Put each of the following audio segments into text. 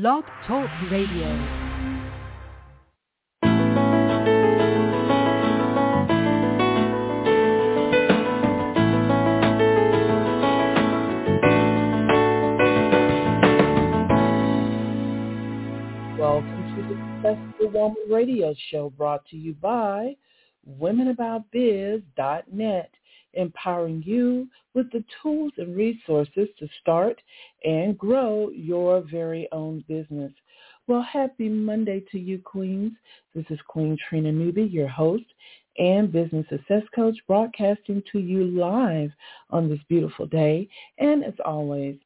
Blog Talk Radio. Welcome to the Successful Woman Radio Show brought to you by WomenAboutBiz.net, empowering you with the tools and resources to start and grow your very own business. Well, happy Monday to you, Queens. This is Queen Trina Newby, your host and business success coach, broadcasting to you live on this beautiful day. And as always,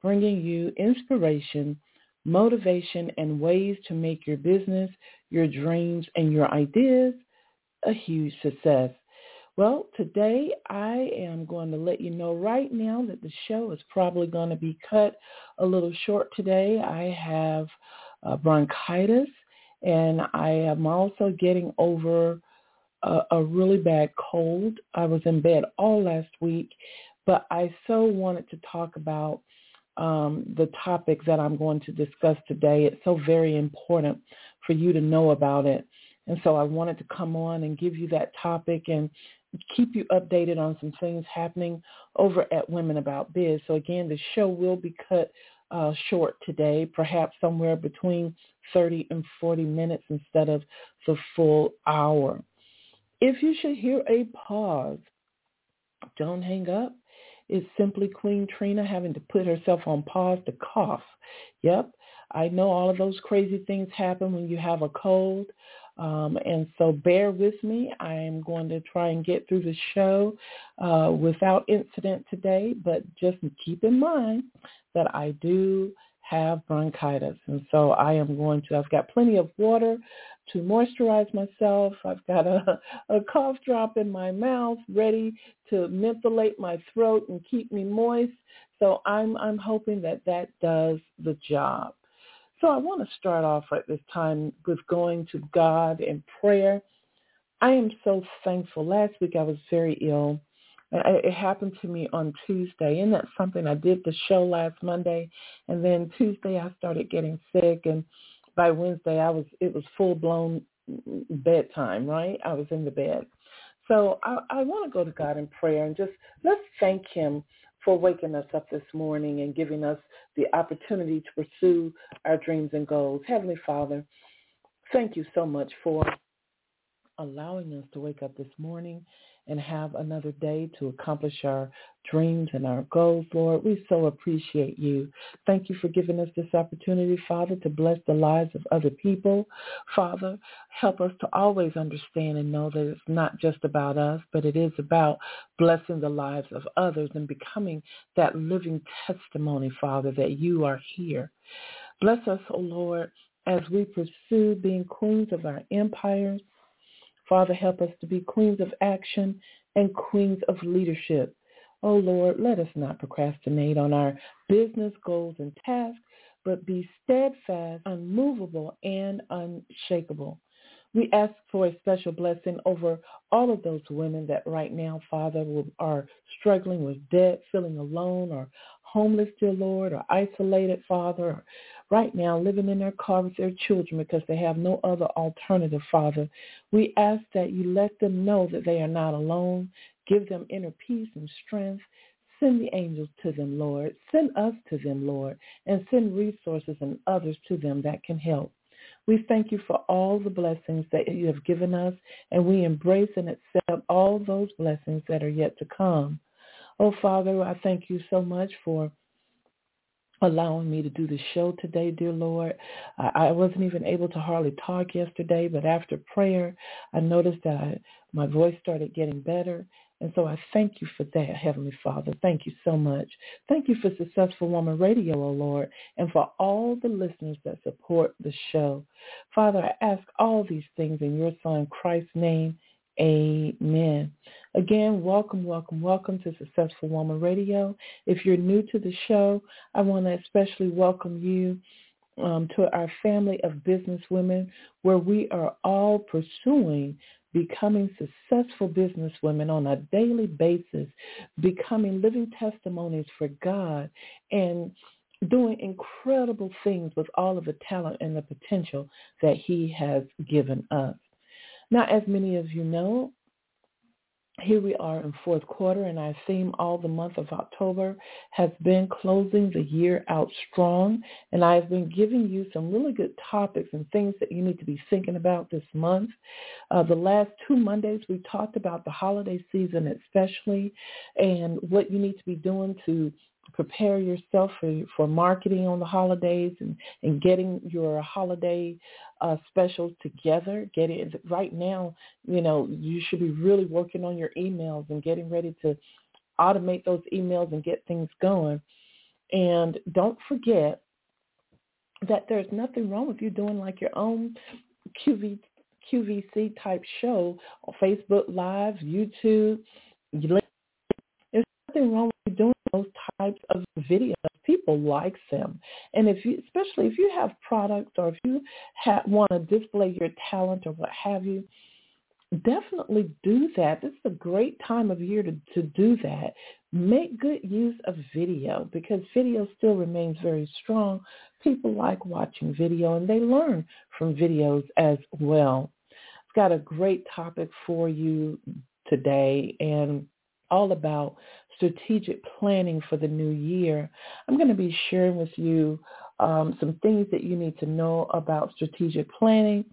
bringing you inspiration, motivation, and ways to make your business, your dreams, and your ideas a huge success. Well, today I am going to let you know right now that the show is probably going to be cut a little short today. I have uh, bronchitis and I am also getting over a, a really bad cold. I was in bed all last week, but I so wanted to talk about um, the topic that I'm going to discuss today. It's so very important for you to know about it. And so I wanted to come on and give you that topic and keep you updated on some things happening over at Women About Biz. So again, the show will be cut uh, short today, perhaps somewhere between 30 and 40 minutes instead of the full hour. If you should hear a pause, don't hang up. It's simply Queen Trina having to put herself on pause to cough. Yep, I know all of those crazy things happen when you have a cold. Um, and so bear with me. I am going to try and get through the show uh, without incident today, but just keep in mind that I do have bronchitis. And so I am going to, I've got plenty of water to moisturize myself. I've got a, a cough drop in my mouth ready to mentholate my throat and keep me moist. So I'm, I'm hoping that that does the job. So I want to start off at this time with going to God in prayer. I am so thankful. Last week I was very ill. It happened to me on Tuesday. And that's something I did the show last Monday. And then Tuesday I started getting sick. And by Wednesday I was, it was full blown bedtime, right? I was in the bed. So I, I want to go to God in prayer and just let's thank him for waking us up this morning and giving us the opportunity to pursue our dreams and goals. Heavenly Father, thank you so much for allowing us to wake up this morning and have another day to accomplish our dreams and our goals, Lord. We so appreciate you. Thank you for giving us this opportunity, Father, to bless the lives of other people. Father, help us to always understand and know that it's not just about us, but it is about blessing the lives of others and becoming that living testimony, Father, that you are here. Bless us, O oh Lord, as we pursue being queens of our empires, Father, help us to be queens of action and queens of leadership. Oh Lord, let us not procrastinate on our business goals and tasks, but be steadfast, unmovable, and unshakable. We ask for a special blessing over all of those women that right now, Father, are struggling with debt, feeling alone, or homeless, dear Lord, or isolated, Father, right now living in their car with their children because they have no other alternative, Father. We ask that you let them know that they are not alone. Give them inner peace and strength. Send the angels to them, Lord. Send us to them, Lord, and send resources and others to them that can help. We thank you for all the blessings that you have given us, and we embrace and accept all those blessings that are yet to come. Oh, Father, I thank you so much for allowing me to do the show today, dear Lord. I, wasn't even able to hardly talk yesterday, but after prayer, I noticed that I, my voice started getting better. And so I thank you for that, Heavenly Father. Thank you so much. Thank you for Successful Woman Radio, O oh Lord, and for all the listeners that support the show. Father, I ask all these things in your Son, Christ's name. Amen. Again, welcome, welcome, welcome to Successful Woman Radio. If you're new to the show, I want to especially welcome you um, to our family of business women where we are all pursuing becoming successful business women on a daily basis, becoming living testimonies for God and doing incredible things with all of the talent and the potential that he has given us. Now, as many of you know, here we are in fourth quarter, and our theme all the month of October has been closing the year out strong. And I've been giving you some really good topics and things that you need to be thinking about this month. Uh, the last two Mondays, we talked about the holiday season especially and what you need to be doing to prepare yourself for, for marketing on the holidays and, and getting your holiday uh, specials together. Getting right now, you know, you should be really working on your emails and getting ready to automate those emails and get things going. And don't forget that there's nothing wrong with you doing like your own QV, QVC type show on Facebook Live, YouTube. There's nothing wrong with you doing those types of videos. People like them. And if you, especially if you have products or if you have, want to display your talent or what have you, definitely do that. This is a great time of year to, to do that. Make good use of video because video still remains very strong. People like watching video and they learn from videos as well. I've got a great topic for you today and all about strategic planning for the new year. I'm going to be sharing with you um, some things that you need to know about strategic planning,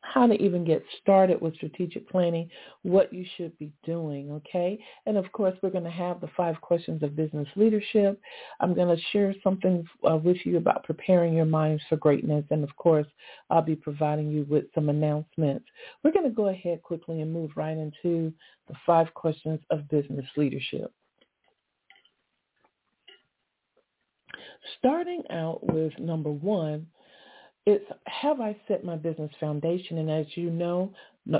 how to even get started with strategic planning, what you should be doing, okay? And of course, we're going to have the five questions of business leadership. I'm going to share something uh, with you about preparing your minds for greatness. And of course, I'll be providing you with some announcements. We're going to go ahead quickly and move right into the five questions of business leadership. Starting out with number one, it's have I set my business foundation? And as you know,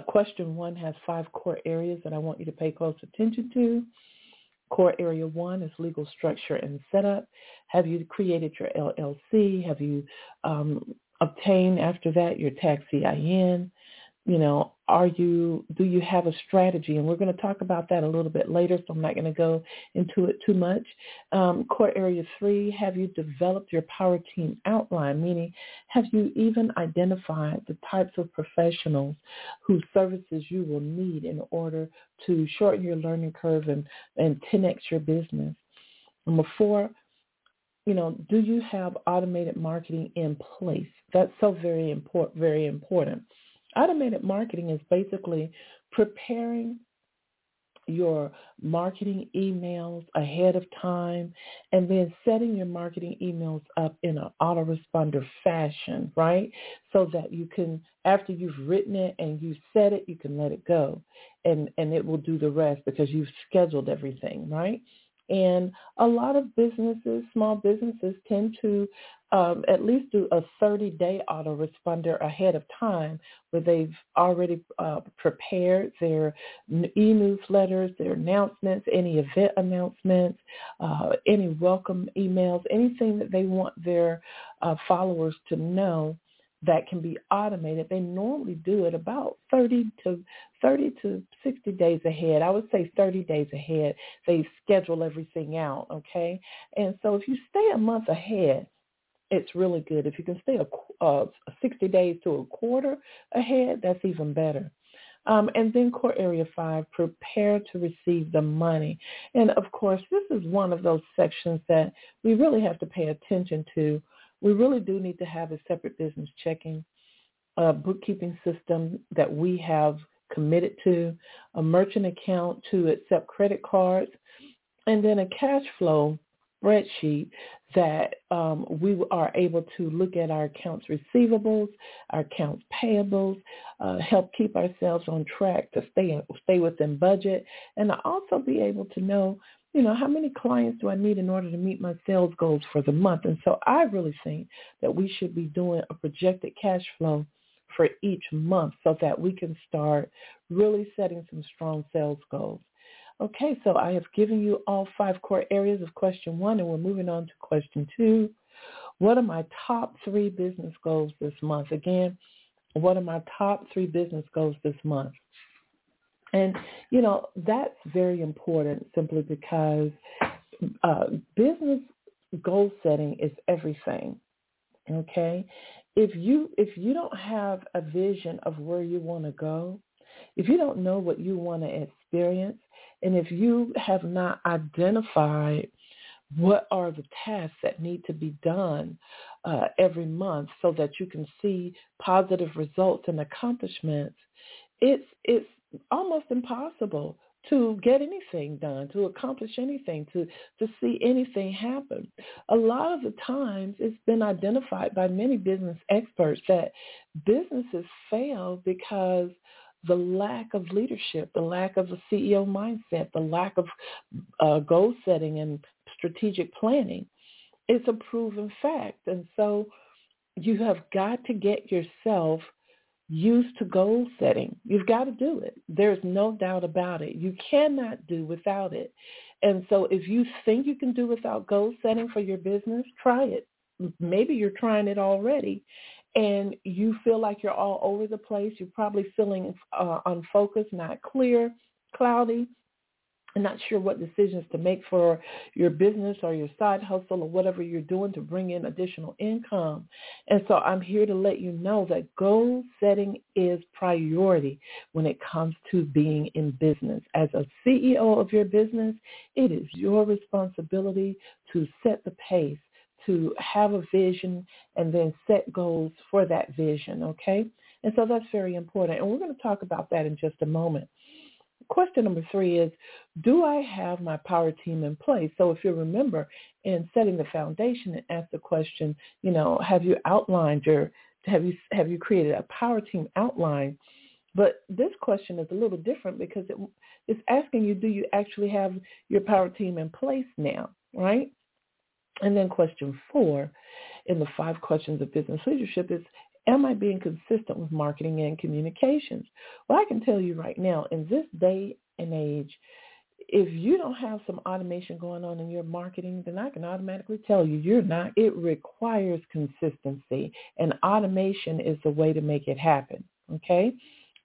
question one has five core areas that I want you to pay close attention to. Core area one is legal structure and setup. Have you created your LLC? Have you um, obtained after that your tax EIN? you know, are you, do you have a strategy? And we're going to talk about that a little bit later, so I'm not going to go into it too much. Um, core area three, have you developed your power team outline? Meaning, have you even identified the types of professionals whose services you will need in order to shorten your learning curve and, and 10x your business? Number four, you know, do you have automated marketing in place? That's so very important, very important. Automated marketing is basically preparing your marketing emails ahead of time and then setting your marketing emails up in an autoresponder fashion, right? So that you can, after you've written it and you set it, you can let it go and, and it will do the rest because you've scheduled everything, right? And a lot of businesses, small businesses, tend to um, at least do a 30-day autoresponder ahead of time where they've already uh, prepared their e-newsletters, their announcements, any event announcements, uh, any welcome emails, anything that they want their uh, followers to know that can be automated. They normally do it about 30 to 30 to 60 days ahead. I would say 30 days ahead. They schedule everything out, okay? And so if you stay a month ahead, it's really good. If you can stay a, uh, 60 days to a quarter ahead, that's even better. Um, and then core area five, prepare to receive the money. And of course, this is one of those sections that we really have to pay attention to we really do need to have a separate business checking, a bookkeeping system that we have committed to, a merchant account to accept credit cards, and then a cash flow spreadsheet that um, we are able to look at our accounts receivables, our accounts payables, uh, help keep ourselves on track to stay stay within budget, and also be able to know you know, how many clients do I need in order to meet my sales goals for the month? And so I really think that we should be doing a projected cash flow for each month so that we can start really setting some strong sales goals. Okay, so I have given you all five core areas of question one, and we're moving on to question two. What are my top three business goals this month? Again, what are my top three business goals this month? And, you know, that's very important simply because uh, business goal setting is everything. Okay? If you if you don't have a vision of where you want to go, if you don't know what you want to experience, and if you have not identified what are the tasks that need to be done uh, every month so that you can see positive results and accomplishments, it's it's almost impossible to get anything done, to accomplish anything, to, to see anything happen. A lot of the times it's been identified by many business experts that businesses fail because the lack of leadership, the lack of a CEO mindset, the lack of uh, goal setting and strategic planning. It's a proven fact. And so you have got to get yourself used to goal setting. You've got to do it. There's no doubt about it. You cannot do without it. And so if you think you can do without goal setting for your business, try it. Maybe you're trying it already and you feel like you're all over the place. You're probably feeling uh, unfocused, not clear, cloudy and not sure what decisions to make for your business or your side hustle or whatever you're doing to bring in additional income. And so I'm here to let you know that goal setting is priority when it comes to being in business. As a CEO of your business, it is your responsibility to set the pace, to have a vision and then set goals for that vision, okay? And so that's very important. And we're going to talk about that in just a moment question number three is, do I have my power team in place? So if you remember in setting the foundation and ask the question, you know, have you outlined your, have you, have you created a power team outline? But this question is a little different because it, it's asking you, do you actually have your power team in place now, right? And then question four in the five questions of business leadership is, Am I being consistent with marketing and communications? Well, I can tell you right now, in this day and age, if you don't have some automation going on in your marketing, then I can automatically tell you you're not. It requires consistency, and automation is the way to make it happen. Okay?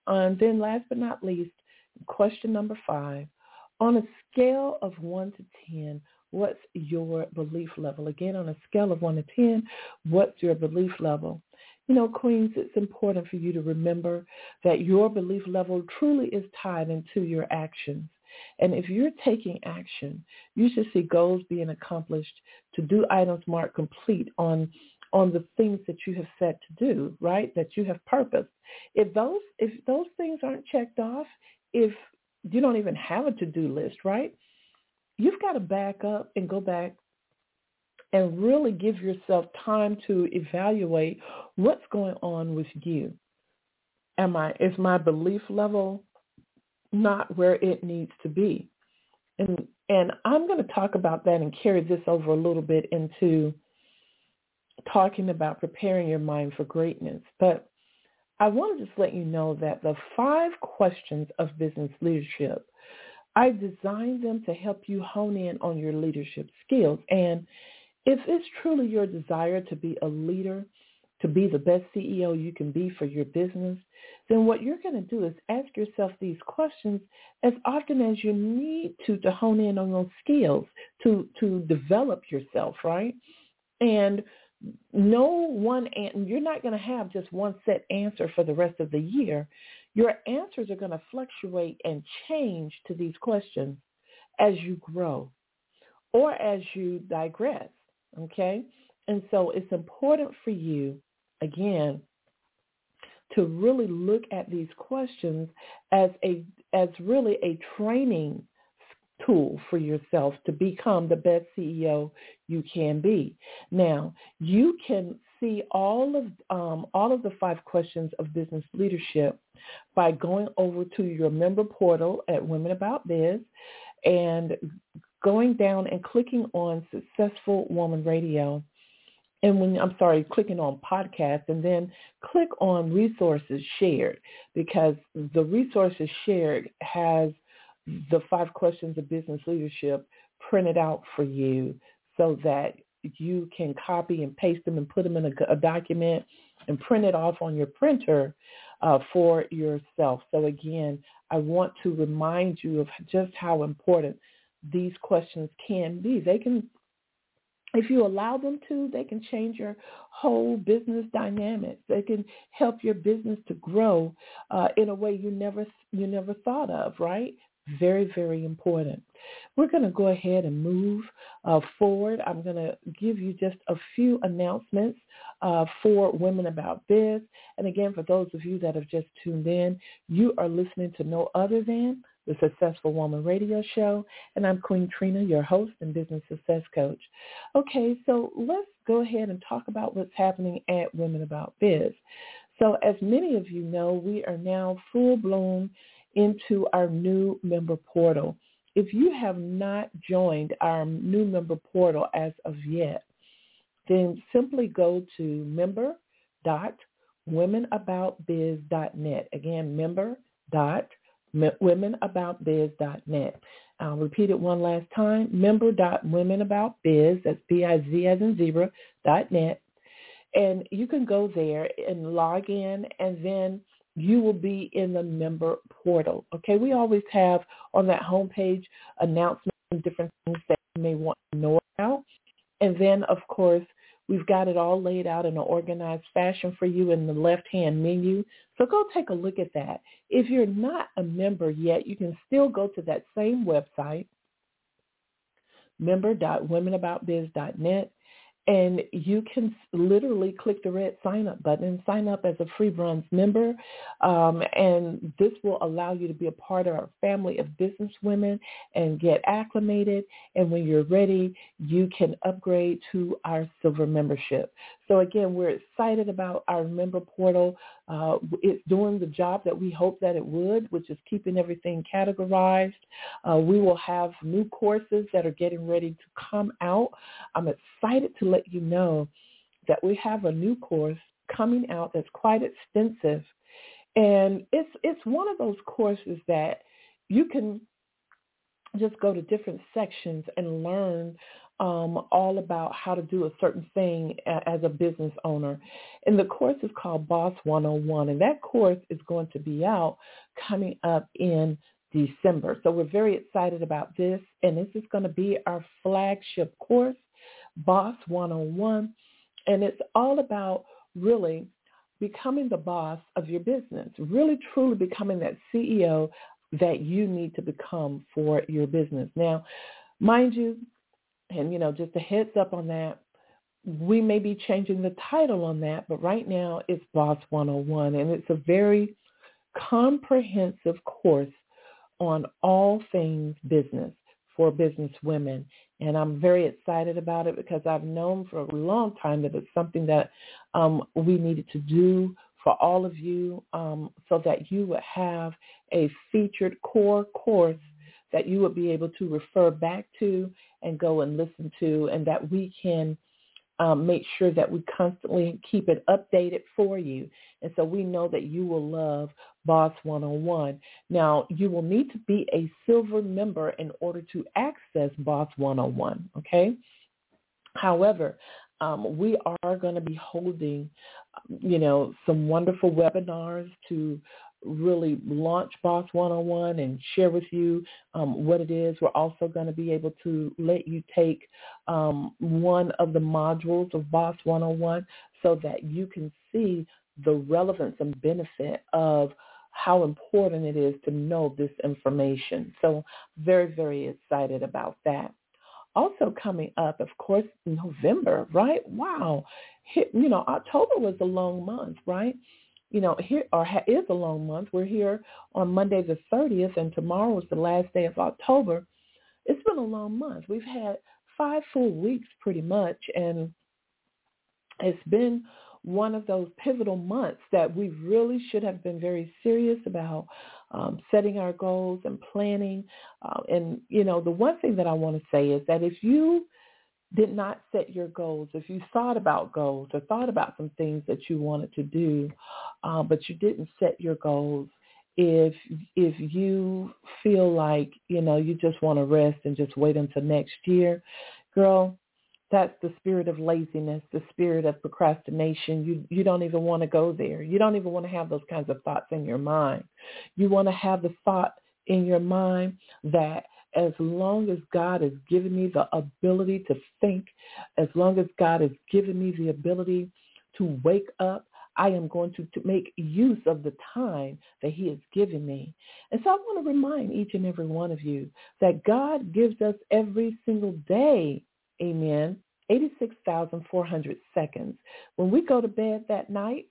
And then last but not least, question number five. On a scale of 1 to 10, what's your belief level? Again, on a scale of 1 to 10, what's your belief level? You know, Queens, it's important for you to remember that your belief level truly is tied into your actions. And if you're taking action, you should see goals being accomplished to do items marked complete on on the things that you have set to do, right? That you have purpose. If those if those things aren't checked off, if you don't even have a to-do list, right? You've got to back up and go back and really give yourself time to evaluate what's going on with you. Am I is my belief level not where it needs to be? And and I'm going to talk about that and carry this over a little bit into talking about preparing your mind for greatness. But I want to just let you know that the five questions of business leadership, I designed them to help you hone in on your leadership skills. And if it's truly your desire to be a leader, to be the best CEO you can be for your business, then what you're going to do is ask yourself these questions as often as you need to to hone in on those skills, to to develop yourself, right? And no one, and you're not going to have just one set answer for the rest of the year. Your answers are going to fluctuate and change to these questions as you grow or as you digress. Okay? And so it's important for you, again, to really look at these questions as a as really a training tool for yourself to become the best CEO you can be. Now, you can see all of um, all of the five questions of business leadership by going over to your member portal at Women About Biz and going down and clicking on Successful Woman Radio. And when I'm sorry, clicking on podcast and then click on resources shared because the resources shared has the five questions of business leadership printed out for you so that you can copy and paste them and put them in a, a document and print it off on your printer uh, for yourself. So again, I want to remind you of just how important these questions can be. They can if you allow them to, they can change your whole business dynamics. They can help your business to grow uh, in a way you never you never thought of. Right? Very very important. We're going to go ahead and move uh, forward. I'm going to give you just a few announcements uh, for Women About Biz. And again, for those of you that have just tuned in, you are listening to no other than the Successful Woman Radio Show. And I'm Queen Trina, your host and business success coach. Okay, so let's go ahead and talk about what's happening at Women About Biz. So as many of you know, we are now full-blown into our new member portal. If you have not joined our new member portal as of yet, then simply go to member.womenaboutbiz.net. Again, member.womenaboutbiz.net I'll repeat it one last time, member.womenaboutbiz, that's B-I-Z as in zebra, dot net. And you can go there and log in and then you will be in the member portal. Okay, we always have on that homepage announcements and different things that you may want to know about. And then, of course, We've got it all laid out in an organized fashion for you in the left-hand menu. So go take a look at that. If you're not a member yet, you can still go to that same website, member.womenaboutbiz.net, and you can literally click the red sign up button and sign up as a free bronze member. Um, and this will allow you to be a part of our family of business women and get acclimated. And when you're ready, you can upgrade to our silver membership. So again, we're excited about our member portal. Uh, it's doing the job that we hope that it would, which is keeping everything categorized. Uh, we will have new courses that are getting ready to come out. I'm excited to let you know that we have a new course coming out that's quite extensive. And it's it's one of those courses that you can just go to different sections and learn um, all about how to do a certain thing as a business owner. And the course is called Boss 101. And that course is going to be out coming up in December. So we're very excited about this. And this is going to be our flagship course, Boss 101. And it's all about really becoming the boss of your business, really truly becoming that CEO that you need to become for your business. Now, mind you, and, you know, just a heads up on that, we may be changing the title on that, but right now it's Boss 101, and it's a very comprehensive course on all things business for business women. And I'm very excited about it because I've known for a long time that it's something that um, we needed to do for all of you um, so that you would have a featured core course that you would be able to refer back to and go and listen to and that we can um, make sure that we constantly keep it updated for you. And so we know that you will love Boss 101. Now, you will need to be a silver member in order to access Boss 101, okay? However, um, we are going to be holding, you know, some wonderful webinars to really launch Boss 101 and share with you um, what it is. We're also going to be able to let you take um, one of the modules of Boss 101 so that you can see the relevance and benefit of how important it is to know this information. So very, very excited about that. Also coming up, of course, November, right? Wow. You know, October was a long month, right? You know, here or is a long month. We're here on Monday the 30th, and tomorrow is the last day of October. It's been a long month. We've had five full weeks pretty much, and it's been one of those pivotal months that we really should have been very serious about um, setting our goals and planning. Uh, and, you know, the one thing that I want to say is that if you did not set your goals, if you thought about goals or thought about some things that you wanted to do, uh, but you didn't set your goals, if if you feel like you know you just want to rest and just wait until next year, girl, that's the spirit of laziness, the spirit of procrastination. You you don't even want to go there. You don't even want to have those kinds of thoughts in your mind. You want to have the thought in your mind that as long as God has given me the ability to think, as long as God has given me the ability to wake up, I am going to, to make use of the time that he has given me. And so I want to remind each and every one of you that God gives us every single day, amen, 86,400 seconds. When we go to bed that night,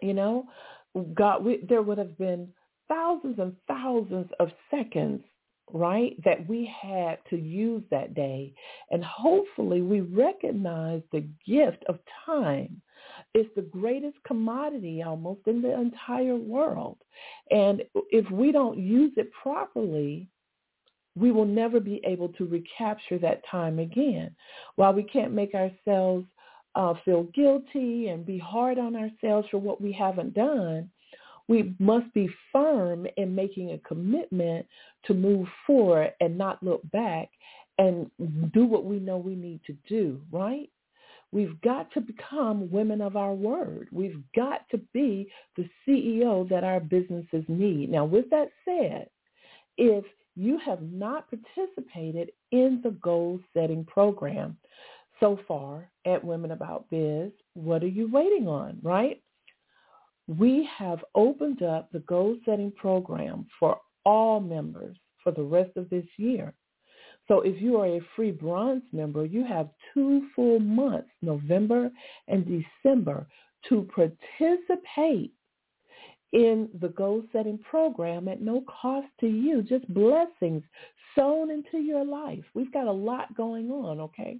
you know, God, we, there would have been thousands and thousands of seconds right, that we had to use that day. And hopefully we recognize the gift of time is the greatest commodity almost in the entire world. And if we don't use it properly, we will never be able to recapture that time again. While we can't make ourselves uh, feel guilty and be hard on ourselves for what we haven't done, we must be firm in making a commitment to move forward and not look back and do what we know we need to do, right? We've got to become women of our word. We've got to be the CEO that our businesses need. Now, with that said, if you have not participated in the goal setting program so far at Women About Biz, what are you waiting on, right? We have opened up the goal setting program for all members for the rest of this year. So if you are a free bronze member, you have two full months, November and December, to participate in the goal setting program at no cost to you, just blessings sown into your life. We've got a lot going on, okay?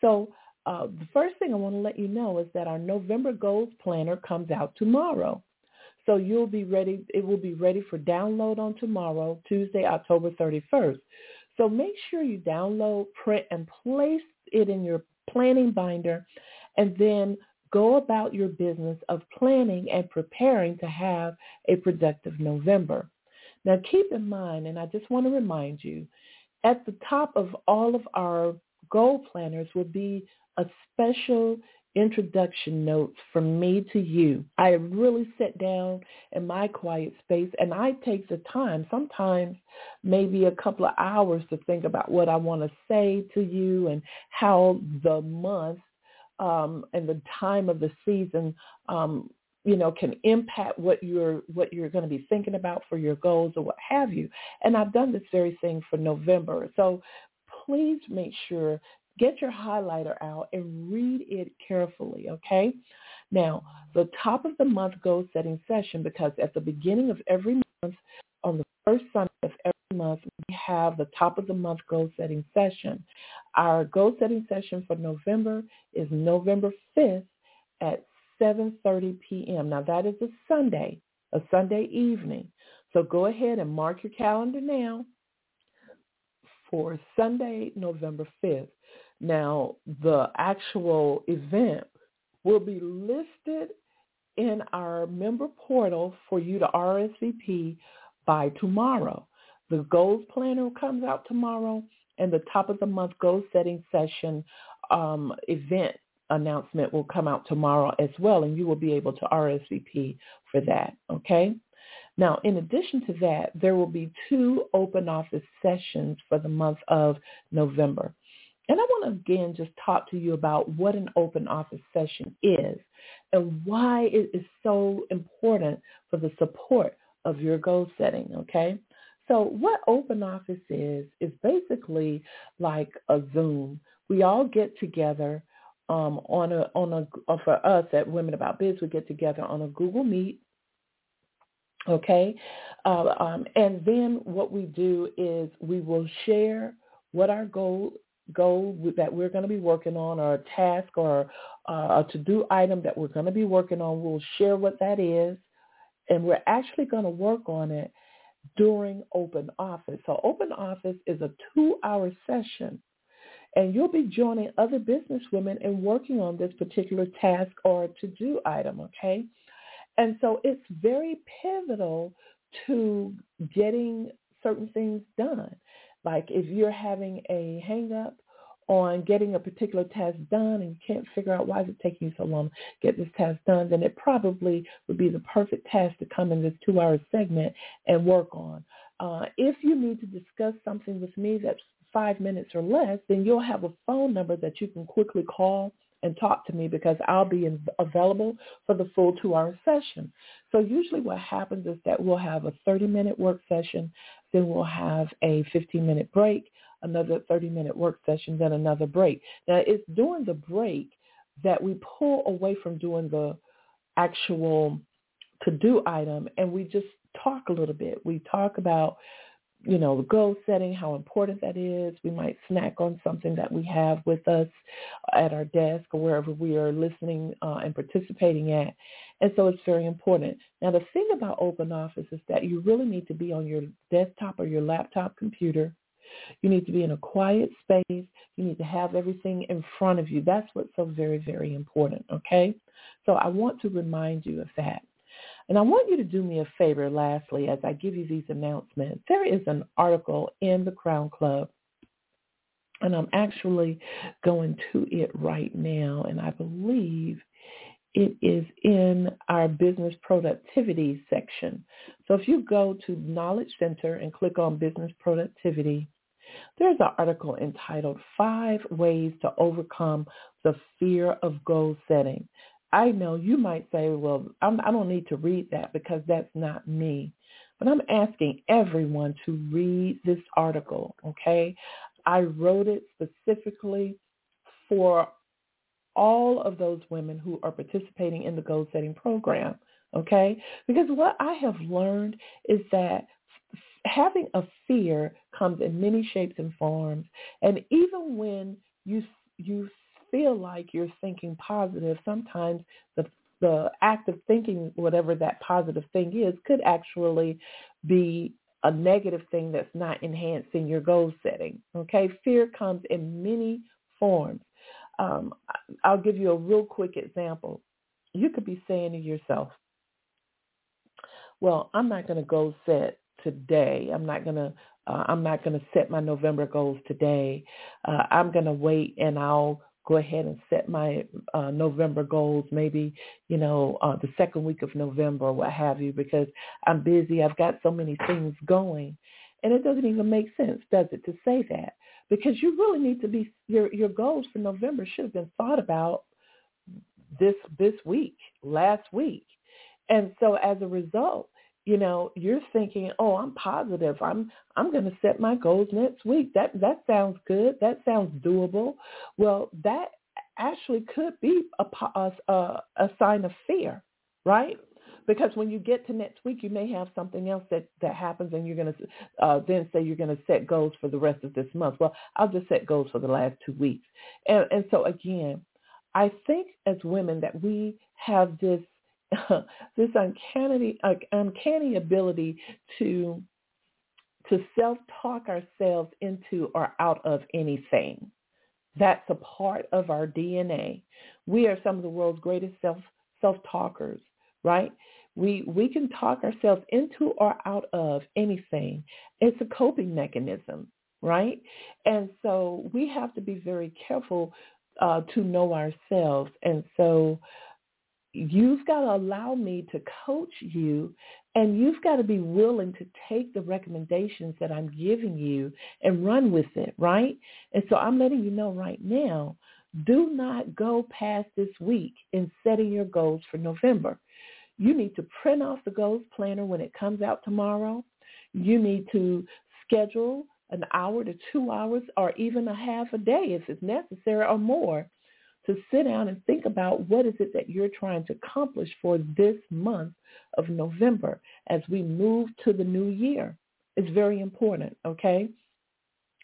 So uh, the first thing I want to let you know is that our November Goals Planner comes out tomorrow. So you'll be ready. It will be ready for download on tomorrow, Tuesday, October 31st. So make sure you download, print, and place it in your planning binder, and then go about your business of planning and preparing to have a productive November. Now keep in mind, and I just want to remind you, at the top of all of our goal planners will be a special introduction notes from me to you. I really sit down in my quiet space and I take the time, sometimes maybe a couple of hours to think about what I want to say to you and how the month um, and the time of the season um, you know can impact what you're what you're going to be thinking about for your goals or what have you and i've done this very thing for november so please make sure get your highlighter out and read it carefully, okay? Now, the top of the month goal setting session, because at the beginning of every month, on the first Sunday of every month, we have the top of the month goal setting session. Our goal setting session for November is November 5th at 7.30 p.m. Now, that is a Sunday, a Sunday evening. So go ahead and mark your calendar now for Sunday, November 5th. Now, the actual event will be listed in our member portal for you to RSVP by tomorrow. The goals planner comes out tomorrow and the top of the month goal setting session um, event announcement will come out tomorrow as well and you will be able to RSVP for that, okay? Now, in addition to that, there will be two open office sessions for the month of November. And I want to again just talk to you about what an open office session is and why it is so important for the support of your goal setting, okay? So what open office is, is basically like a Zoom. We all get together um, on a, on a, uh, for us at Women About Biz, we get together on a Google Meet okay? Uh, um, and then what we do is we will share what our goal goal that we're going to be working on or a task or a to-do item that we're going to be working on. We'll share what that is, and we're actually going to work on it during open office. So open office is a two-hour session, and you'll be joining other business women and working on this particular task or to-do item, okay? And so it's very pivotal to getting certain things done. Like if you're having a hang up on getting a particular task done and you can't figure out why is it taking you so long to get this task done, then it probably would be the perfect task to come in this two-hour segment and work on. Uh, if you need to discuss something with me that's five minutes or less, then you'll have a phone number that you can quickly call and talk to me because I'll be available for the full two-hour session. So usually what happens is that we'll have a 30-minute work session, then we'll have a 15-minute break, another 30-minute work session, then another break. Now, it's during the break that we pull away from doing the actual to-do item and we just talk a little bit. We talk about you know, the goal setting, how important that is. We might snack on something that we have with us at our desk or wherever we are listening uh, and participating at. And so it's very important. Now, the thing about Open Office is that you really need to be on your desktop or your laptop computer. You need to be in a quiet space. You need to have everything in front of you. That's what's so very, very important, okay? So I want to remind you of that. And I want you to do me a favor lastly as I give you these announcements. There is an article in the Crown Club and I'm actually going to it right now and I believe it is in our business productivity section. So if you go to Knowledge Center and click on business productivity, there's an article entitled Five Ways to Overcome the Fear of Goal Setting. I know you might say, well, I'm, I don't need to read that because that's not me. But I'm asking everyone to read this article, okay? I wrote it specifically for all of those women who are participating in the goal setting program, okay? Because what I have learned is that having a fear comes in many shapes and forms. And even when you you feel like you're thinking positive, sometimes the the act of thinking whatever that positive thing is could actually be a negative thing that's not enhancing your goal setting. Okay, fear comes in many forms. Um, I'll give you a real quick example. You could be saying to yourself, "Well, I'm not going to goal set today. I'm not going to uh, I'm not going to set my November goals today. Uh, I'm going to wait and I'll go ahead and set my uh, November goals, maybe, you know, uh, the second week of November or what have you, because I'm busy. I've got so many things going. And it doesn't even make sense, does it, to say that? Because you really need to be, your, your goals for November should have been thought about this, this week, last week. And so as a result, you know, you're thinking, "Oh, I'm positive. I'm I'm going to set my goals next week." That that sounds good. That sounds doable. Well, that actually could be a a, a sign of fear, right? Because when you get to next week, you may have something else that, that happens and you're going to uh, then say you're going to set goals for the rest of this month. Well, I'll just set goals for the last two weeks. And, and so again, I think as women that we have this this uncanny, uh, uncanny ability to to self-talk ourselves into or out of anything. That's a part of our DNA. We are some of the world's greatest self self-talkers, right? We we can talk ourselves into or out of anything. It's a coping mechanism, right? And so we have to be very careful uh, to know ourselves. And so you've got to allow me to coach you and you've got to be willing to take the recommendations that I'm giving you and run with it, right? And so I'm letting you know right now, do not go past this week in setting your goals for November. You need to print off the goals planner when it comes out tomorrow. You need to schedule an hour to two hours or even a half a day if it's necessary or more to sit down and think about what is it that you're trying to accomplish for this month of November as we move to the new year. It's very important, okay?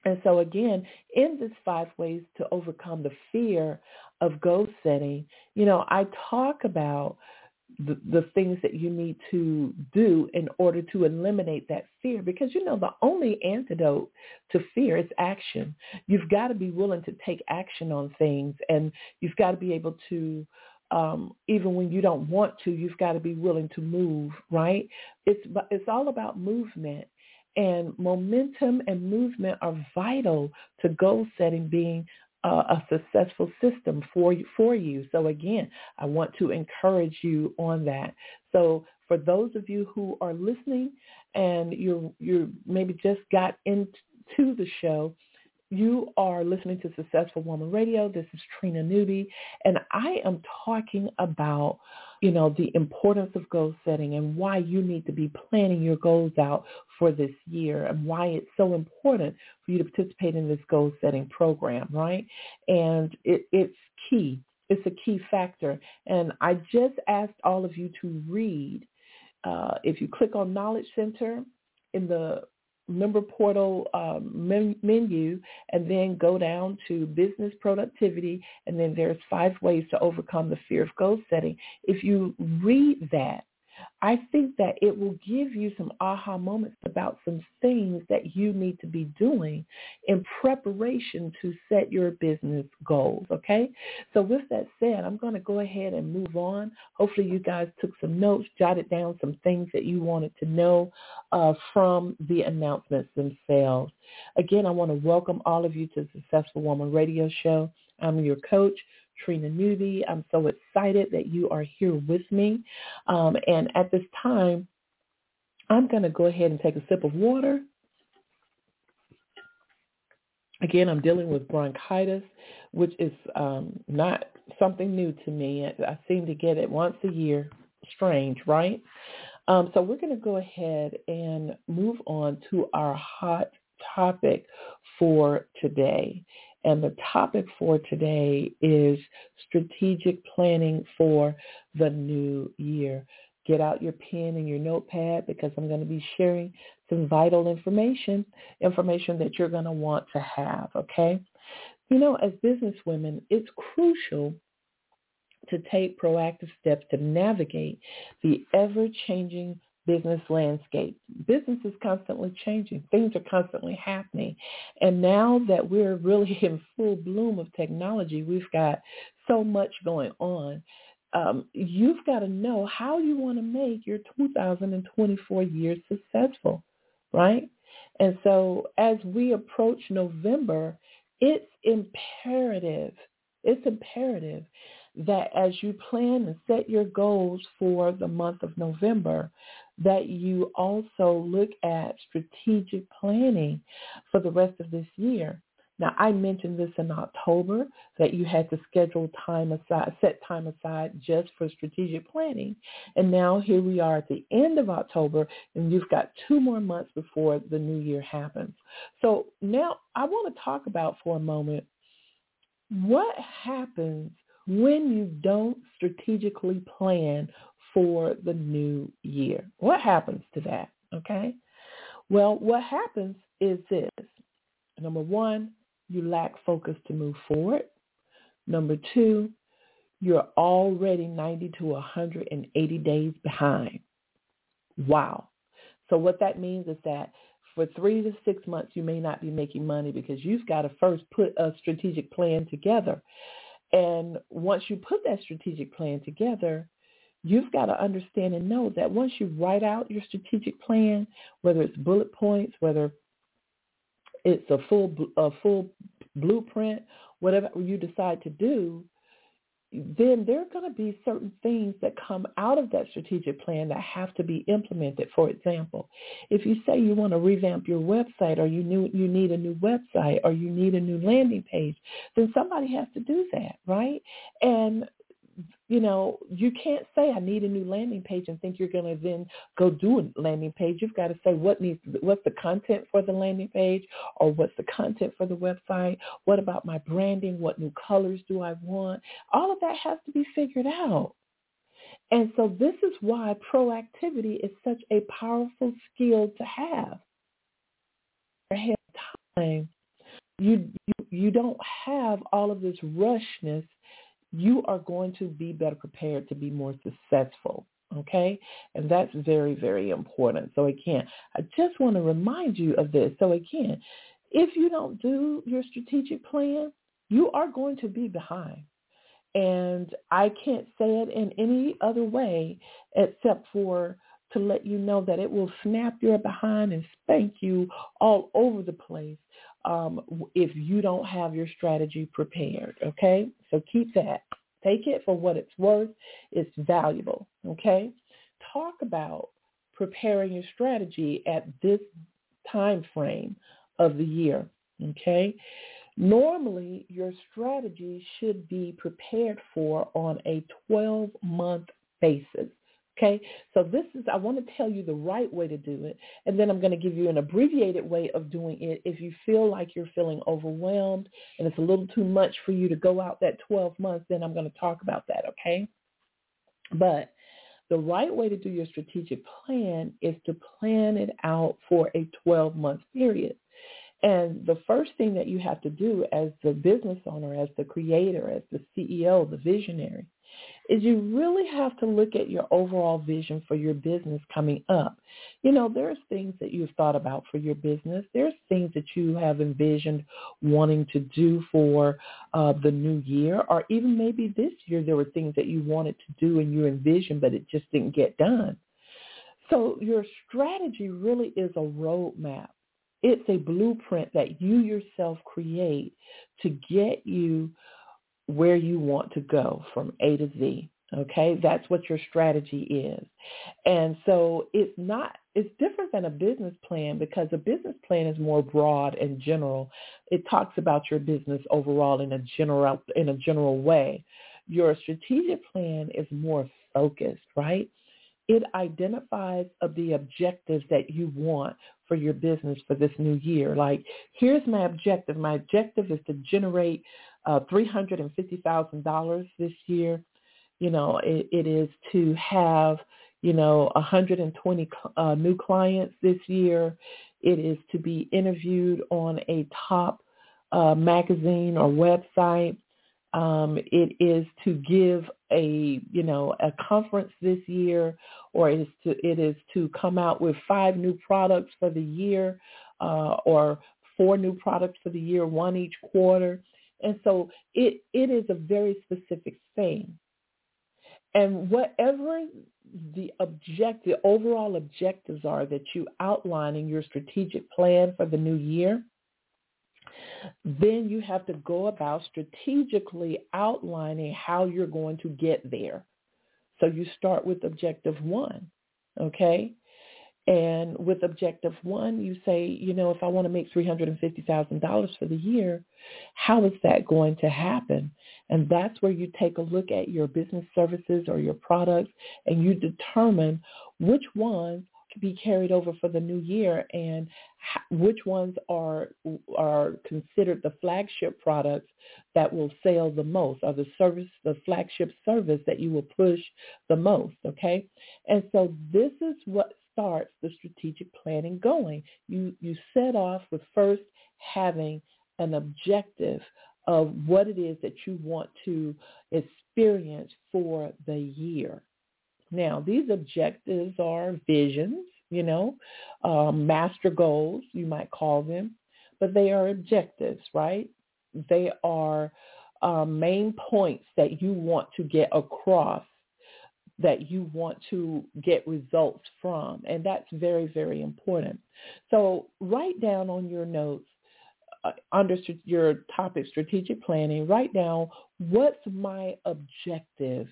And so again, in this five ways to overcome the fear of goal setting, you know, I talk about the, the things that you need to do in order to eliminate that fear. Because you know the only antidote to fear is action. You've got to be willing to take action on things and you've got to be able to um, even when you don't want to you've got to be willing to move right? It's it's all about movement and momentum and movement are vital to goal setting being a successful system for you, for you. So again, I want to encourage you on that. So for those of you who are listening and you're you maybe just got into the show, you are listening to Successful Woman Radio. This is Trina Newby, and I am talking about, you know, the importance of goal setting and why you need to be planning your goals out for this year and why it's so important for you to participate in this goal setting program, right? And it, it's key. It's a key factor. And I just asked all of you to read. Uh, if you click on Knowledge Center in the member portal um, menu and then go down to business productivity and then there's five ways to overcome the fear of goal setting. If you read that, I think that it will give you some aha moments about some things that you need to be doing in preparation to set your business goals, okay? So with that said, I'm going to go ahead and move on. Hopefully you guys took some notes, jotted down some things that you wanted to know uh, from the announcements themselves. Again, I want to welcome all of you to Successful Woman Radio Show. I'm your coach, Trina Newby. I'm so excited that you are here with me. Um, and at this time, I'm going to go ahead and take a sip of water. Again, I'm dealing with bronchitis, which is um, not something new to me. I seem to get it once a year. Strange, right? Um, so we're going to go ahead and move on to our hot topic for today. And the topic for today is strategic planning for the new year. Get out your pen and your notepad because I'm going to be sharing some vital information, information that you're going to want to have, okay? You know, as business women, it's crucial to take proactive steps to navigate the ever-changing business landscape. Business is constantly changing. Things are constantly happening. And now that we're really in full bloom of technology, we've got so much going on. Um, you've got to know how you want to make your 2024 year successful, right? And so as we approach November, it's imperative, it's imperative that as you plan and set your goals for the month of November, that you also look at strategic planning for the rest of this year. Now, I mentioned this in October that you had to schedule time aside, set time aside just for strategic planning. And now here we are at the end of October and you've got two more months before the new year happens. So now I want to talk about for a moment what happens when you don't strategically plan for the new year. What happens to that? Okay. Well, what happens is this. Number one, you lack focus to move forward. Number two, you're already 90 to 180 days behind. Wow. So what that means is that for three to six months, you may not be making money because you've got to first put a strategic plan together. And once you put that strategic plan together, you've got to understand and know that once you write out your strategic plan, whether it's bullet points, whether it's a full a full blueprint, whatever you decide to do, then there are going to be certain things that come out of that strategic plan that have to be implemented. For example, if you say you want to revamp your website or you knew you need a new website or you need a new landing page, then somebody has to do that, right? And you know, you can't say I need a new landing page and think you're going to then go do a landing page. You've got to say what needs, what's the content for the landing page, or what's the content for the website. What about my branding? What new colors do I want? All of that has to be figured out. And so this is why proactivity is such a powerful skill to have. Ahead time, you you you don't have all of this rushness you are going to be better prepared to be more successful. Okay? And that's very, very important. So again, I just want to remind you of this. So again, if you don't do your strategic plan, you are going to be behind. And I can't say it in any other way except for to let you know that it will snap your behind and spank you all over the place um, if you don't have your strategy prepared. Okay, so keep that. Take it for what it's worth. It's valuable. Okay, talk about preparing your strategy at this time frame of the year. Okay, normally your strategy should be prepared for on a 12 month basis. Okay, so this is, I want to tell you the right way to do it, and then I'm going to give you an abbreviated way of doing it if you feel like you're feeling overwhelmed and it's a little too much for you to go out that 12 months, then I'm going to talk about that, okay? But the right way to do your strategic plan is to plan it out for a 12-month period. And the first thing that you have to do as the business owner, as the creator, as the CEO, the visionary, is you really have to look at your overall vision for your business coming up. You know, there's things that you've thought about for your business. There's things that you have envisioned wanting to do for uh, the new year, or even maybe this year there were things that you wanted to do and you envisioned, but it just didn't get done. So your strategy really is a roadmap. It's a blueprint that you yourself create to get you where you want to go from A to Z. Okay, that's what your strategy is. And so it's not, it's different than a business plan because a business plan is more broad and general. It talks about your business overall in a general, in a general way. Your strategic plan is more focused, right? It identifies of the objectives that you want for your business for this new year. Like, here's my objective. My objective is to generate uh, $350,000 this year. You know, it, it is to have, you know, 120 uh, new clients this year. It is to be interviewed on a top uh, magazine or website. Um, it is to give a you know a conference this year, or it is to it is to come out with five new products for the year, uh, or four new products for the year, one each quarter. And so it, it is a very specific thing. And whatever the object, the overall objectives are that you outline in your strategic plan for the new year, then you have to go about strategically outlining how you're going to get there. So you start with objective one, okay? And with objective one, you say, you know, if I want to make $350,000 for the year, how is that going to happen? And that's where you take a look at your business services or your products and you determine which ones can be carried over for the new year and which ones are are considered the flagship products that will sell the most or the service the flagship service that you will push the most okay and so this is what starts the strategic planning going. You, you set off with first having an objective of what it is that you want to experience for the year. Now, these objectives are visions, you know, um, master goals, you might call them, but they are objectives, right? They are uh, main points that you want to get across that you want to get results from. And that's very, very important. So write down on your notes uh, under your topic strategic planning, write down what's my objectives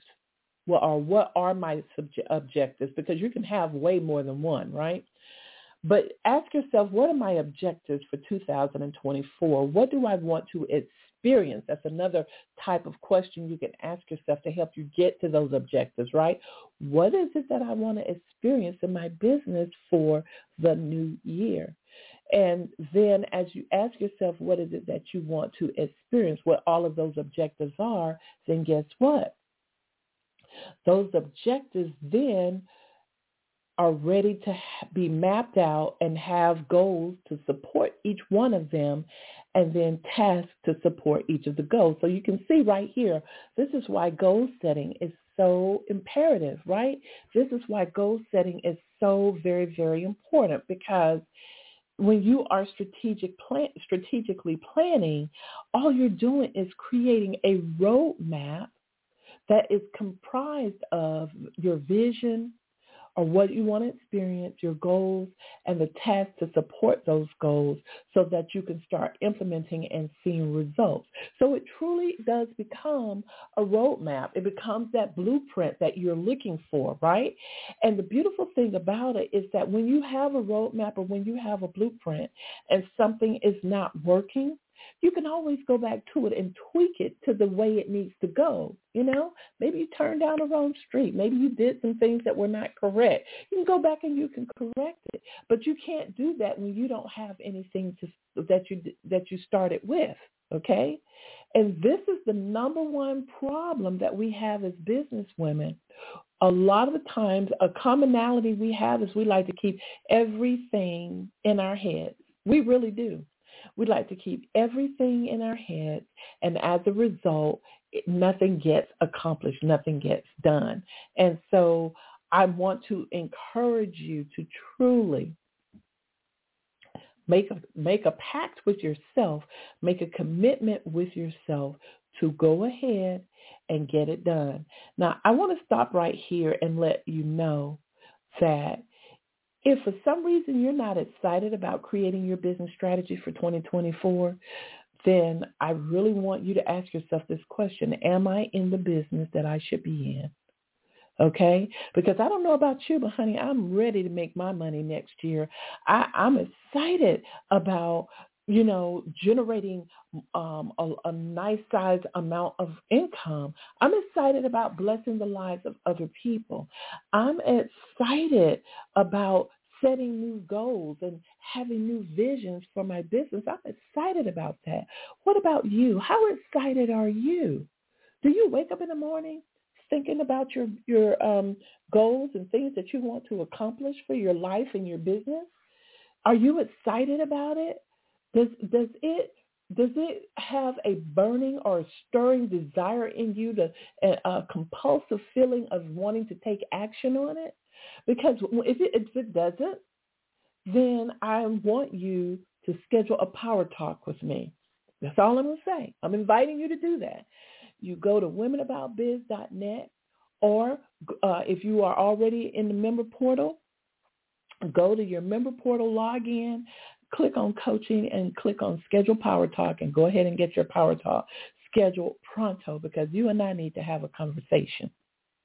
well, or what are my subje- objectives because you can have way more than one, right? But ask yourself, what are my objectives for 2024? What do I want to experience? That's another type of question you can ask yourself to help you get to those objectives, right? What is it that I want to experience in my business for the new year? And then as you ask yourself, what is it that you want to experience, what all of those objectives are, then guess what? Those objectives then are ready to be mapped out and have goals to support each one of them and then tasks to support each of the goals. So you can see right here, this is why goal setting is so imperative, right? This is why goal setting is so very, very important because when you are strategic plan, strategically planning, all you're doing is creating a roadmap that is comprised of your vision, or what you want to experience, your goals, and the tasks to support those goals so that you can start implementing and seeing results. So it truly does become a roadmap. It becomes that blueprint that you're looking for, right? And the beautiful thing about it is that when you have a roadmap or when you have a blueprint and something is not working, you can always go back to it and tweak it to the way it needs to go. You know, maybe you turned down the wrong street. Maybe you did some things that were not correct. You can go back and you can correct it, but you can't do that when you don't have anything to that you that you started with. Okay, and this is the number one problem that we have as business women. A lot of the times, a commonality we have is we like to keep everything in our heads. We really do. We like to keep everything in our heads, and as a result, nothing gets accomplished, nothing gets done. And so I want to encourage you to truly make a, make a pact with yourself, make a commitment with yourself to go ahead and get it done. Now, I want to stop right here and let you know that if for some reason you're not excited about creating your business strategy for 2024, then I really want you to ask yourself this question. Am I in the business that I should be in? Okay? Because I don't know about you, but honey, I'm ready to make my money next year. I, I'm excited about you know, generating um, a, a nice size amount of income. I'm excited about blessing the lives of other people. I'm excited about setting new goals and having new visions for my business. I'm excited about that. What about you? How excited are you? Do you wake up in the morning thinking about your your um, goals and things that you want to accomplish for your life and your business? Are you excited about it? Does does it does it have a burning or a stirring desire in you to a, a compulsive feeling of wanting to take action on it? Because if it, if it doesn't, then I want you to schedule a power talk with me. That's all I'm going to say. I'm inviting you to do that. You go to womenaboutbiz.net or uh, if you are already in the member portal, go to your member portal login, click on coaching and click on schedule power talk and go ahead and get your power talk scheduled pronto because you and I need to have a conversation.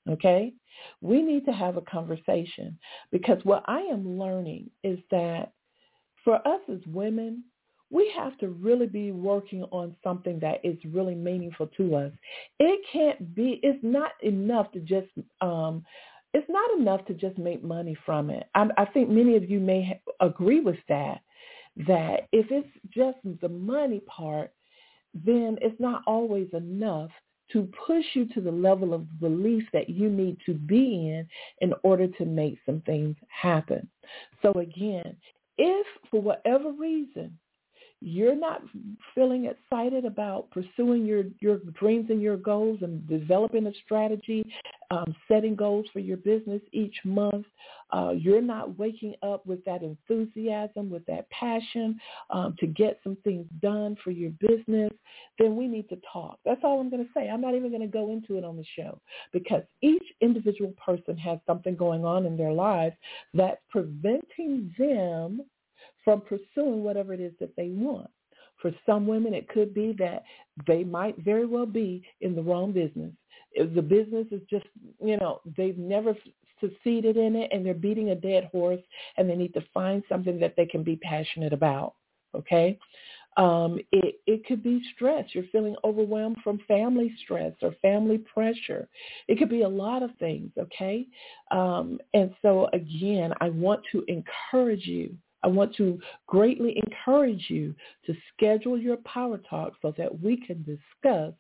Okay? We need to have a conversation because what I am learning is that for us as women, we have to really be working on something that is really meaningful to us. It can't be, it's not enough to just, um, it's not enough to just make money from it. I, I think many of you may agree with that that if it's just the money part, then it's not always enough to push you to the level of belief that you need to be in in order to make some things happen. So again, if for whatever reason you're not feeling excited about pursuing your, your dreams and your goals and developing a strategy, um, setting goals for your business each month, uh, you're not waking up with that enthusiasm, with that passion um, to get some things done for your business, then we need to talk. That's all I'm going to say. I'm not even going to go into it on the show because each individual person has something going on in their lives that's preventing them from pursuing whatever it is that they want. For some women, it could be that they might very well be in the wrong business. The business is just, you know, they've never succeeded in it and they're beating a dead horse and they need to find something that they can be passionate about. Okay? Um, it, it could be stress. You're feeling overwhelmed from family stress or family pressure. It could be a lot of things, okay? Um, and so again, I want to encourage you I want to greatly encourage you to schedule your power talk so that we can discuss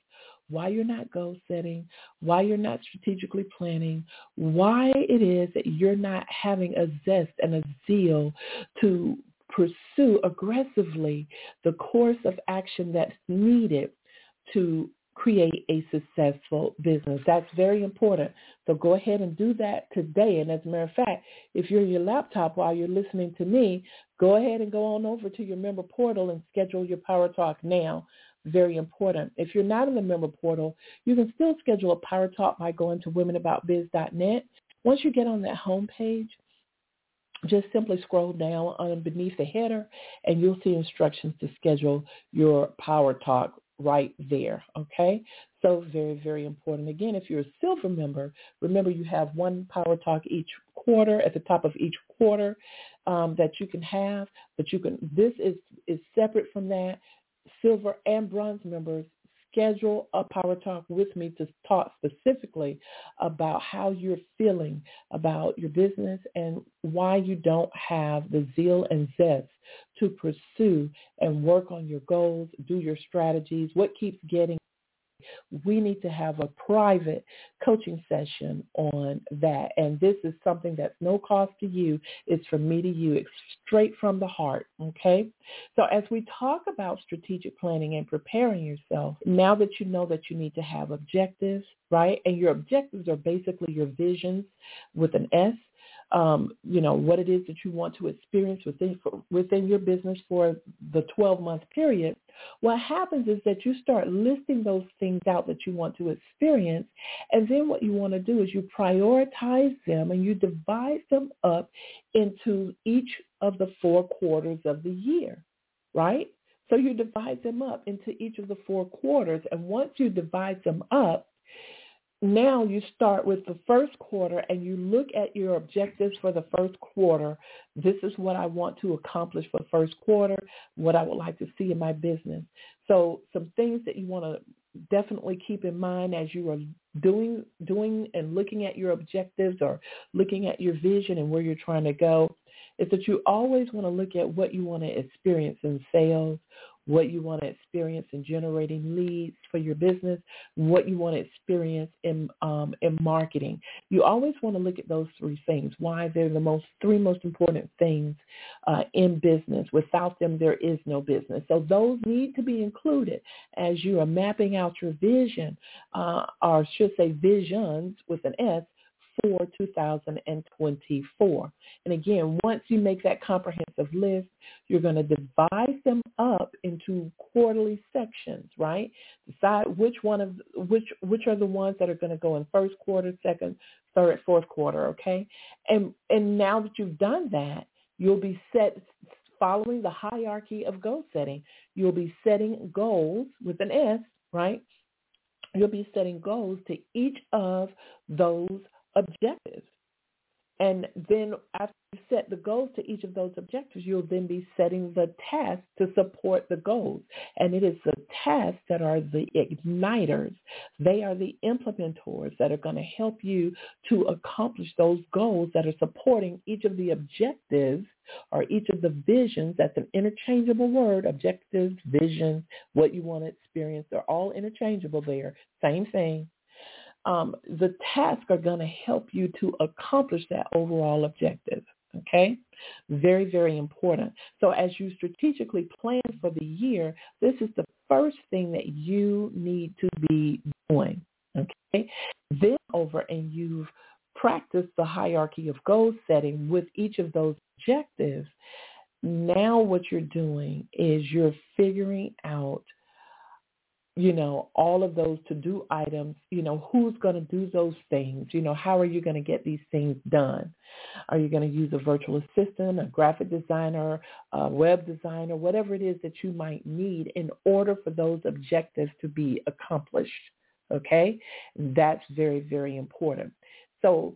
why you're not goal setting, why you're not strategically planning, why it is that you're not having a zest and a zeal to pursue aggressively the course of action that's needed to create a successful business. That's very important. So go ahead and do that today. And as a matter of fact, if you're in your laptop while you're listening to me, go ahead and go on over to your member portal and schedule your Power Talk now. Very important. If you're not in the member portal, you can still schedule a Power Talk by going to womenaboutbiz.net Once you get on that home page, just simply scroll down on beneath the header and you'll see instructions to schedule your Power Talk right there. Okay. So very, very important. Again, if you're a silver member, remember you have one Power Talk each quarter at the top of each quarter um, that you can have, but you can, this is, is separate from that. Silver and bronze members schedule a power talk with me to talk specifically about how you're feeling about your business and why you don't have the zeal and zest to pursue and work on your goals, do your strategies, what keeps getting we need to have a private coaching session on that. And this is something that's no cost to you. It's from me to you. It's straight from the heart. Okay. So as we talk about strategic planning and preparing yourself, now that you know that you need to have objectives, right? And your objectives are basically your visions with an S um, you know, what it is that you want to experience within within your business for the 12-month period, what happens is that you start listing those things out that you want to experience, and then what you want to do is you prioritize them and you divide them up into each of the four quarters of the year, right? So you divide them up into each of the four quarters, and once you divide them up, now you start with the first quarter and you look at your objectives for the first quarter. This is what I want to accomplish for first quarter, what I would like to see in my business. So some things that you want to definitely keep in mind as you are doing doing and looking at your objectives or looking at your vision and where you're trying to go is that you always want to look at what you want to experience in sales, what you want to experience in generating leads for your business, what you want to experience in um, in marketing. You always want to look at those three things. Why they're the most three most important things uh, in business. Without them, there is no business. So those need to be included as you are mapping out your vision, uh, or should say visions with an S for 2024. And again, once you make that comprehensive list, you're going to divide them up into quarterly sections, right? Decide which one of which which are the ones that are going to go in first quarter, second, third, fourth quarter, okay? And and now that you've done that, you'll be set following the hierarchy of goal setting. You'll be setting goals with an S, right? You'll be setting goals to each of those objectives. And then after you set the goals to each of those objectives, you'll then be setting the tasks to support the goals. And it is the tasks that are the igniters. They are the implementors that are going to help you to accomplish those goals that are supporting each of the objectives or each of the visions. That's an interchangeable word. Objectives, vision, what you want to experience. They're all interchangeable there. Same thing um, the tasks are going to help you to accomplish that overall objective. Okay? Very, very important. So as you strategically plan for the year, this is the first thing that you need to be doing. Okay? Then over and you've practiced the hierarchy of goal setting with each of those objectives. Now what you're doing is you're figuring out you know, all of those to-do items, you know, who's going to do those things? You know, how are you going to get these things done? Are you going to use a virtual assistant, a graphic designer, a web designer, whatever it is that you might need in order for those objectives to be accomplished? Okay? That's very, very important. So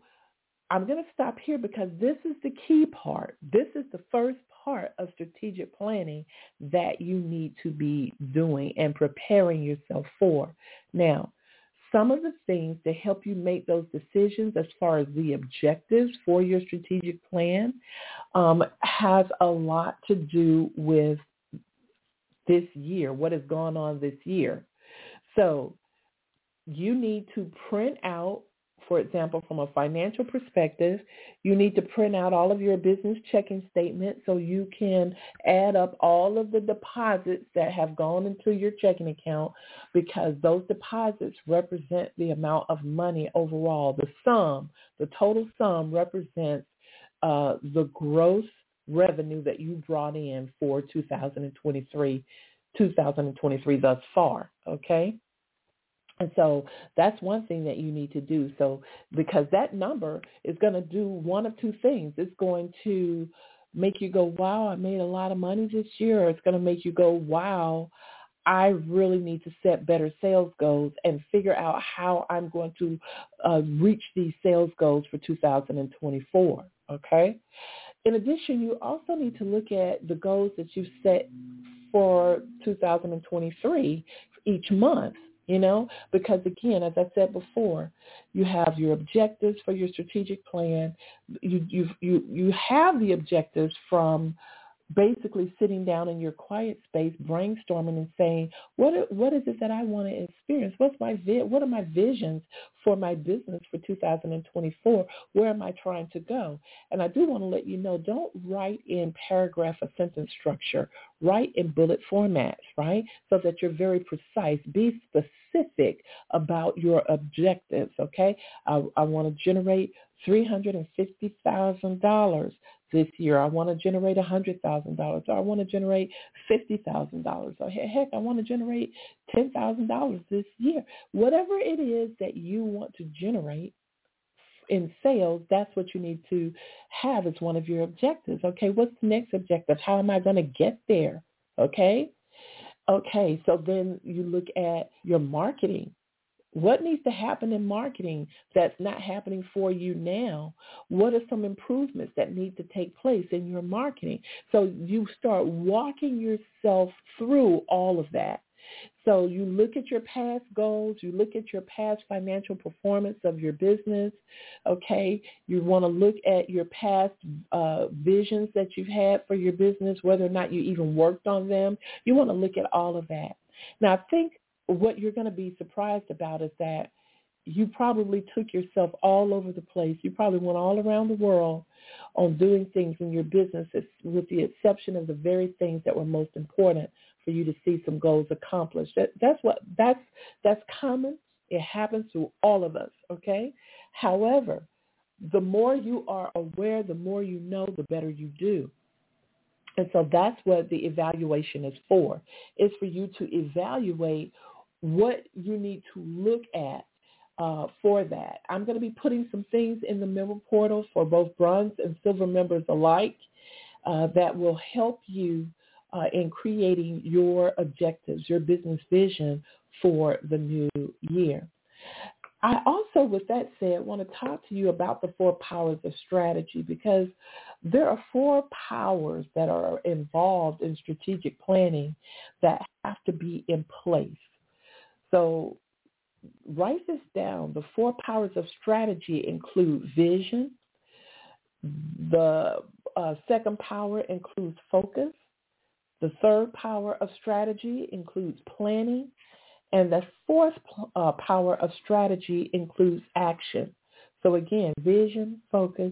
I'm going to stop here because this is the key part. This is the first part of strategic planning that you need to be doing and preparing yourself for. Now, some of the things to help you make those decisions as far as the objectives for your strategic plan um, has a lot to do with this year, what has gone on this year. So you need to print out for example, from a financial perspective, you need to print out all of your business checking statement so you can add up all of the deposits that have gone into your checking account because those deposits represent the amount of money overall. The sum, the total sum represents uh, the gross revenue that you brought in for 2023, 2023 thus far, okay? And so that's one thing that you need to do. So because that number is going to do one of two things. It's going to make you go, wow, I made a lot of money this year. Or it's going to make you go, wow, I really need to set better sales goals and figure out how I'm going to uh, reach these sales goals for 2024. Okay. In addition, you also need to look at the goals that you set for 2023 each month you know? Because again as i said before you have your objectives for your strategic plan. You you you you have the objectives from basically sitting down in your quiet space, brainstorming and saying, what what is it that I want to experience? What's my what are my visions for my business for 2024? Where am I trying to go? And I do want to let you know, don't write in paragraph or sentence structure. Write in bullet formats, right? So that you're very precise. Be specific about your objectives, okay? I, I want to generate $350,000 this year. I want to generate $100,000 or I want to generate $50,000 or heck, I want to generate $10,000 this year. Whatever it is that you want to generate in sales, that's what you need to have as one of your objectives. Okay, what's the next objective? How am I going to get there? Okay? Okay, so then you look at your marketing. What needs to happen in marketing that's not happening for you now? What are some improvements that need to take place in your marketing? So you start walking yourself through all of that. So you look at your past goals, you look at your past financial performance of your business, okay? You want to look at your past uh, visions that you've had for your business, whether or not you even worked on them. You want to look at all of that. Now, I think what you're going to be surprised about is that you probably took yourself all over the place. You probably went all around the world on doing things in your business with the exception of the very things that were most important for you to see some goals accomplished. That, that's what that's that's common. It happens to all of us, okay? However, the more you are aware, the more you know, the better you do. And so that's what the evaluation is for. It's for you to evaluate what you need to look at uh, for that. I'm going to be putting some things in the member portal for both bronze and silver members alike uh, that will help you uh, in creating your objectives, your business vision for the new year. I also, with that said, want to talk to you about the four powers of strategy because there are four powers that are involved in strategic planning that have to be in place. So write this down. The four powers of strategy include vision. The uh, second power includes focus. The third power of strategy includes planning. And the fourth uh, power of strategy includes action. So again, vision, focus,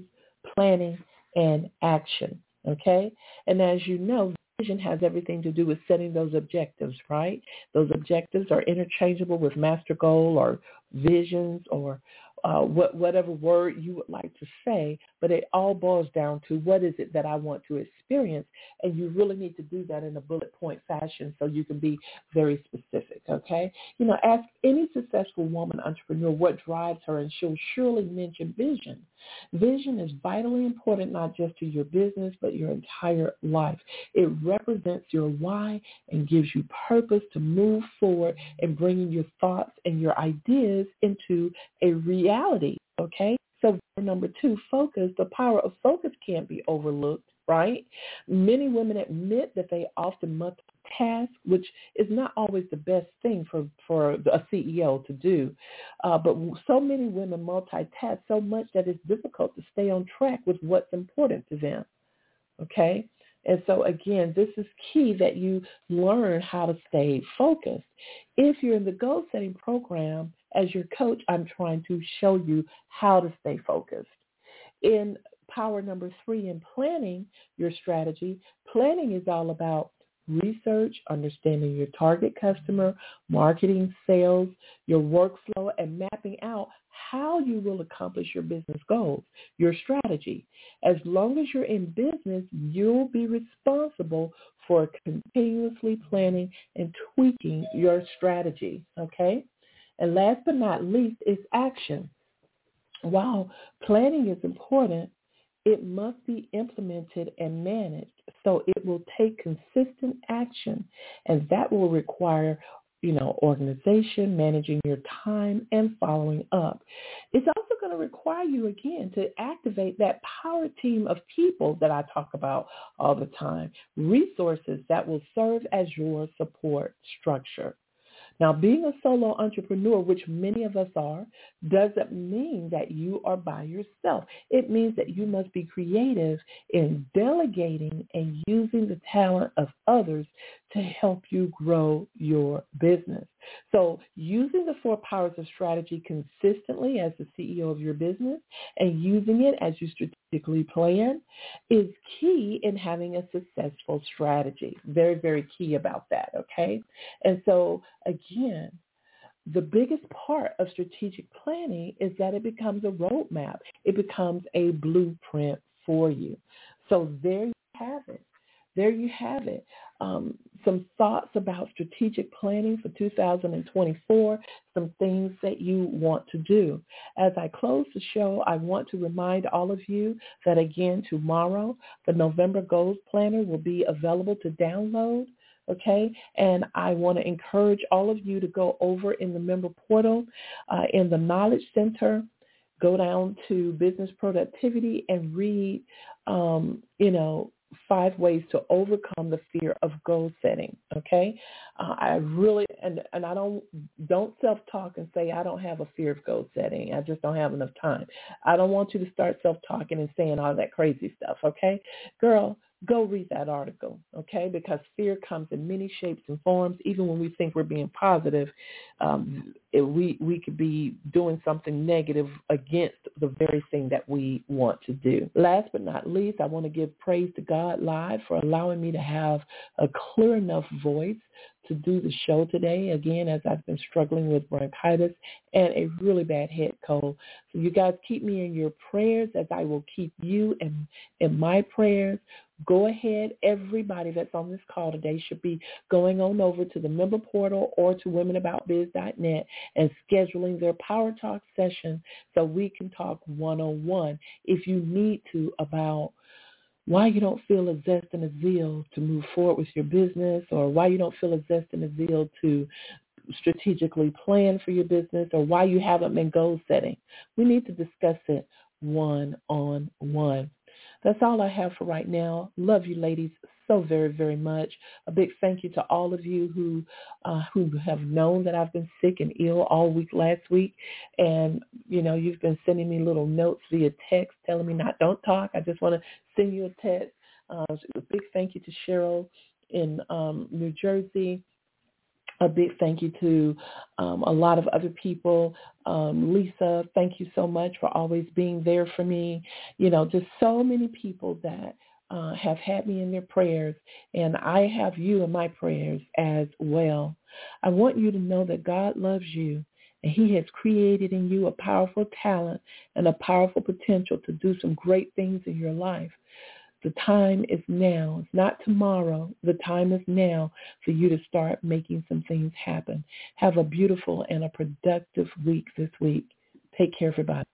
planning, and action. Okay? And as you know, vision has everything to do with setting those objectives, right? Those objectives are interchangeable with master goal or visions or uh, what, whatever word you would like to say, but it all boils down to what is it that I want to experience, and you really need to do that in a bullet point fashion so you can be very specific, okay? You know, ask any successful woman entrepreneur what drives her, and she'll surely mention vision. Vision is vitally important not just to your business, but your entire life. It represents your why and gives you purpose to move forward and bringing your thoughts and your ideas into a reality, okay? So number two, focus. The power of focus can't be overlooked, right? Many women admit that they often multitask, which is not always the best thing for, for a CEO to do. Uh, but so many women multitask so much that it's difficult to stay on track with what's important to them, okay? And so again, this is key that you learn how to stay focused. If you're in the goal setting program, as your coach, I'm trying to show you how to stay focused. In power number three in planning your strategy, planning is all about research, understanding your target customer, marketing, sales, your workflow, and mapping out how you will accomplish your business goals, your strategy. As long as you're in business, you'll be responsible for continuously planning and tweaking your strategy, okay? And last but not least is action. While planning is important, it must be implemented and managed. So it will take consistent action and that will require you know, organization, managing your time, and following up. It's also going to require you, again, to activate that power team of people that I talk about all the time, resources that will serve as your support structure. Now, being a solo entrepreneur, which many of us are, doesn't mean that you are by yourself. It means that you must be creative in delegating and using the talent of others to help you grow your business. So using the four powers of strategy consistently as the CEO of your business and using it as you strategically plan is key in having a successful strategy. Very, very key about that, okay? And so again, the biggest part of strategic planning is that it becomes a roadmap. It becomes a blueprint for you. So there you have it. There you have it um, some thoughts about strategic planning for 2024, some things that you want to do. As I close the show, I want to remind all of you that again tomorrow, the November Goals Planner will be available to download okay? And I want to encourage all of you to go over in the member portal uh, in the Knowledge Center, go down to Business Productivity and read, um, you know, five ways to overcome the fear of goal setting. Okay, uh, I really and and I don't don't self talk and say I don't have a fear of goal setting. I just don't have enough time. I don't want you to start self talking and saying all that crazy stuff. Okay, girl, go read that article, okay? Because fear comes in many shapes and forms. Even when we think we're being positive, um, it, we we could be doing something negative against the very thing that we want to do. Last but not least, I want to give praise to God live for allowing me to have a clear enough voice to do the show today, again, as I've been struggling with bronchitis and a really bad head cold. So you guys keep me in your prayers as I will keep you in, in my prayers. Go ahead. Everybody that's on this call today should be going on over to the member portal or to womenaboutbiz.net and scheduling their Power Talk session so we can talk one-on-one if you need to about why you don't feel a zest and a zeal to move forward with your business or why you don't feel a zest and a zeal to strategically plan for your business or why you haven't been goal setting. We need to discuss it one on one. That's all I have for right now. Love you ladies so very, very much. A big thank you to all of you who uh, who have known that I've been sick and ill all week last week. And, you know, you've been sending me little notes via text telling me not, don't talk. I just want to send you a text. Uh, a big thank you to Cheryl in um, New Jersey a big thank you to um, a lot of other people. Um, Lisa, thank you so much for always being there for me. You know, just so many people that uh, have had me in their prayers, and I have you in my prayers as well. I want you to know that God loves you, and he has created in you a powerful talent and a powerful potential to do some great things in your life. The time is now. It's not tomorrow. The time is now for you to start making some things happen. Have a beautiful and a productive week this week. Take care, everybody.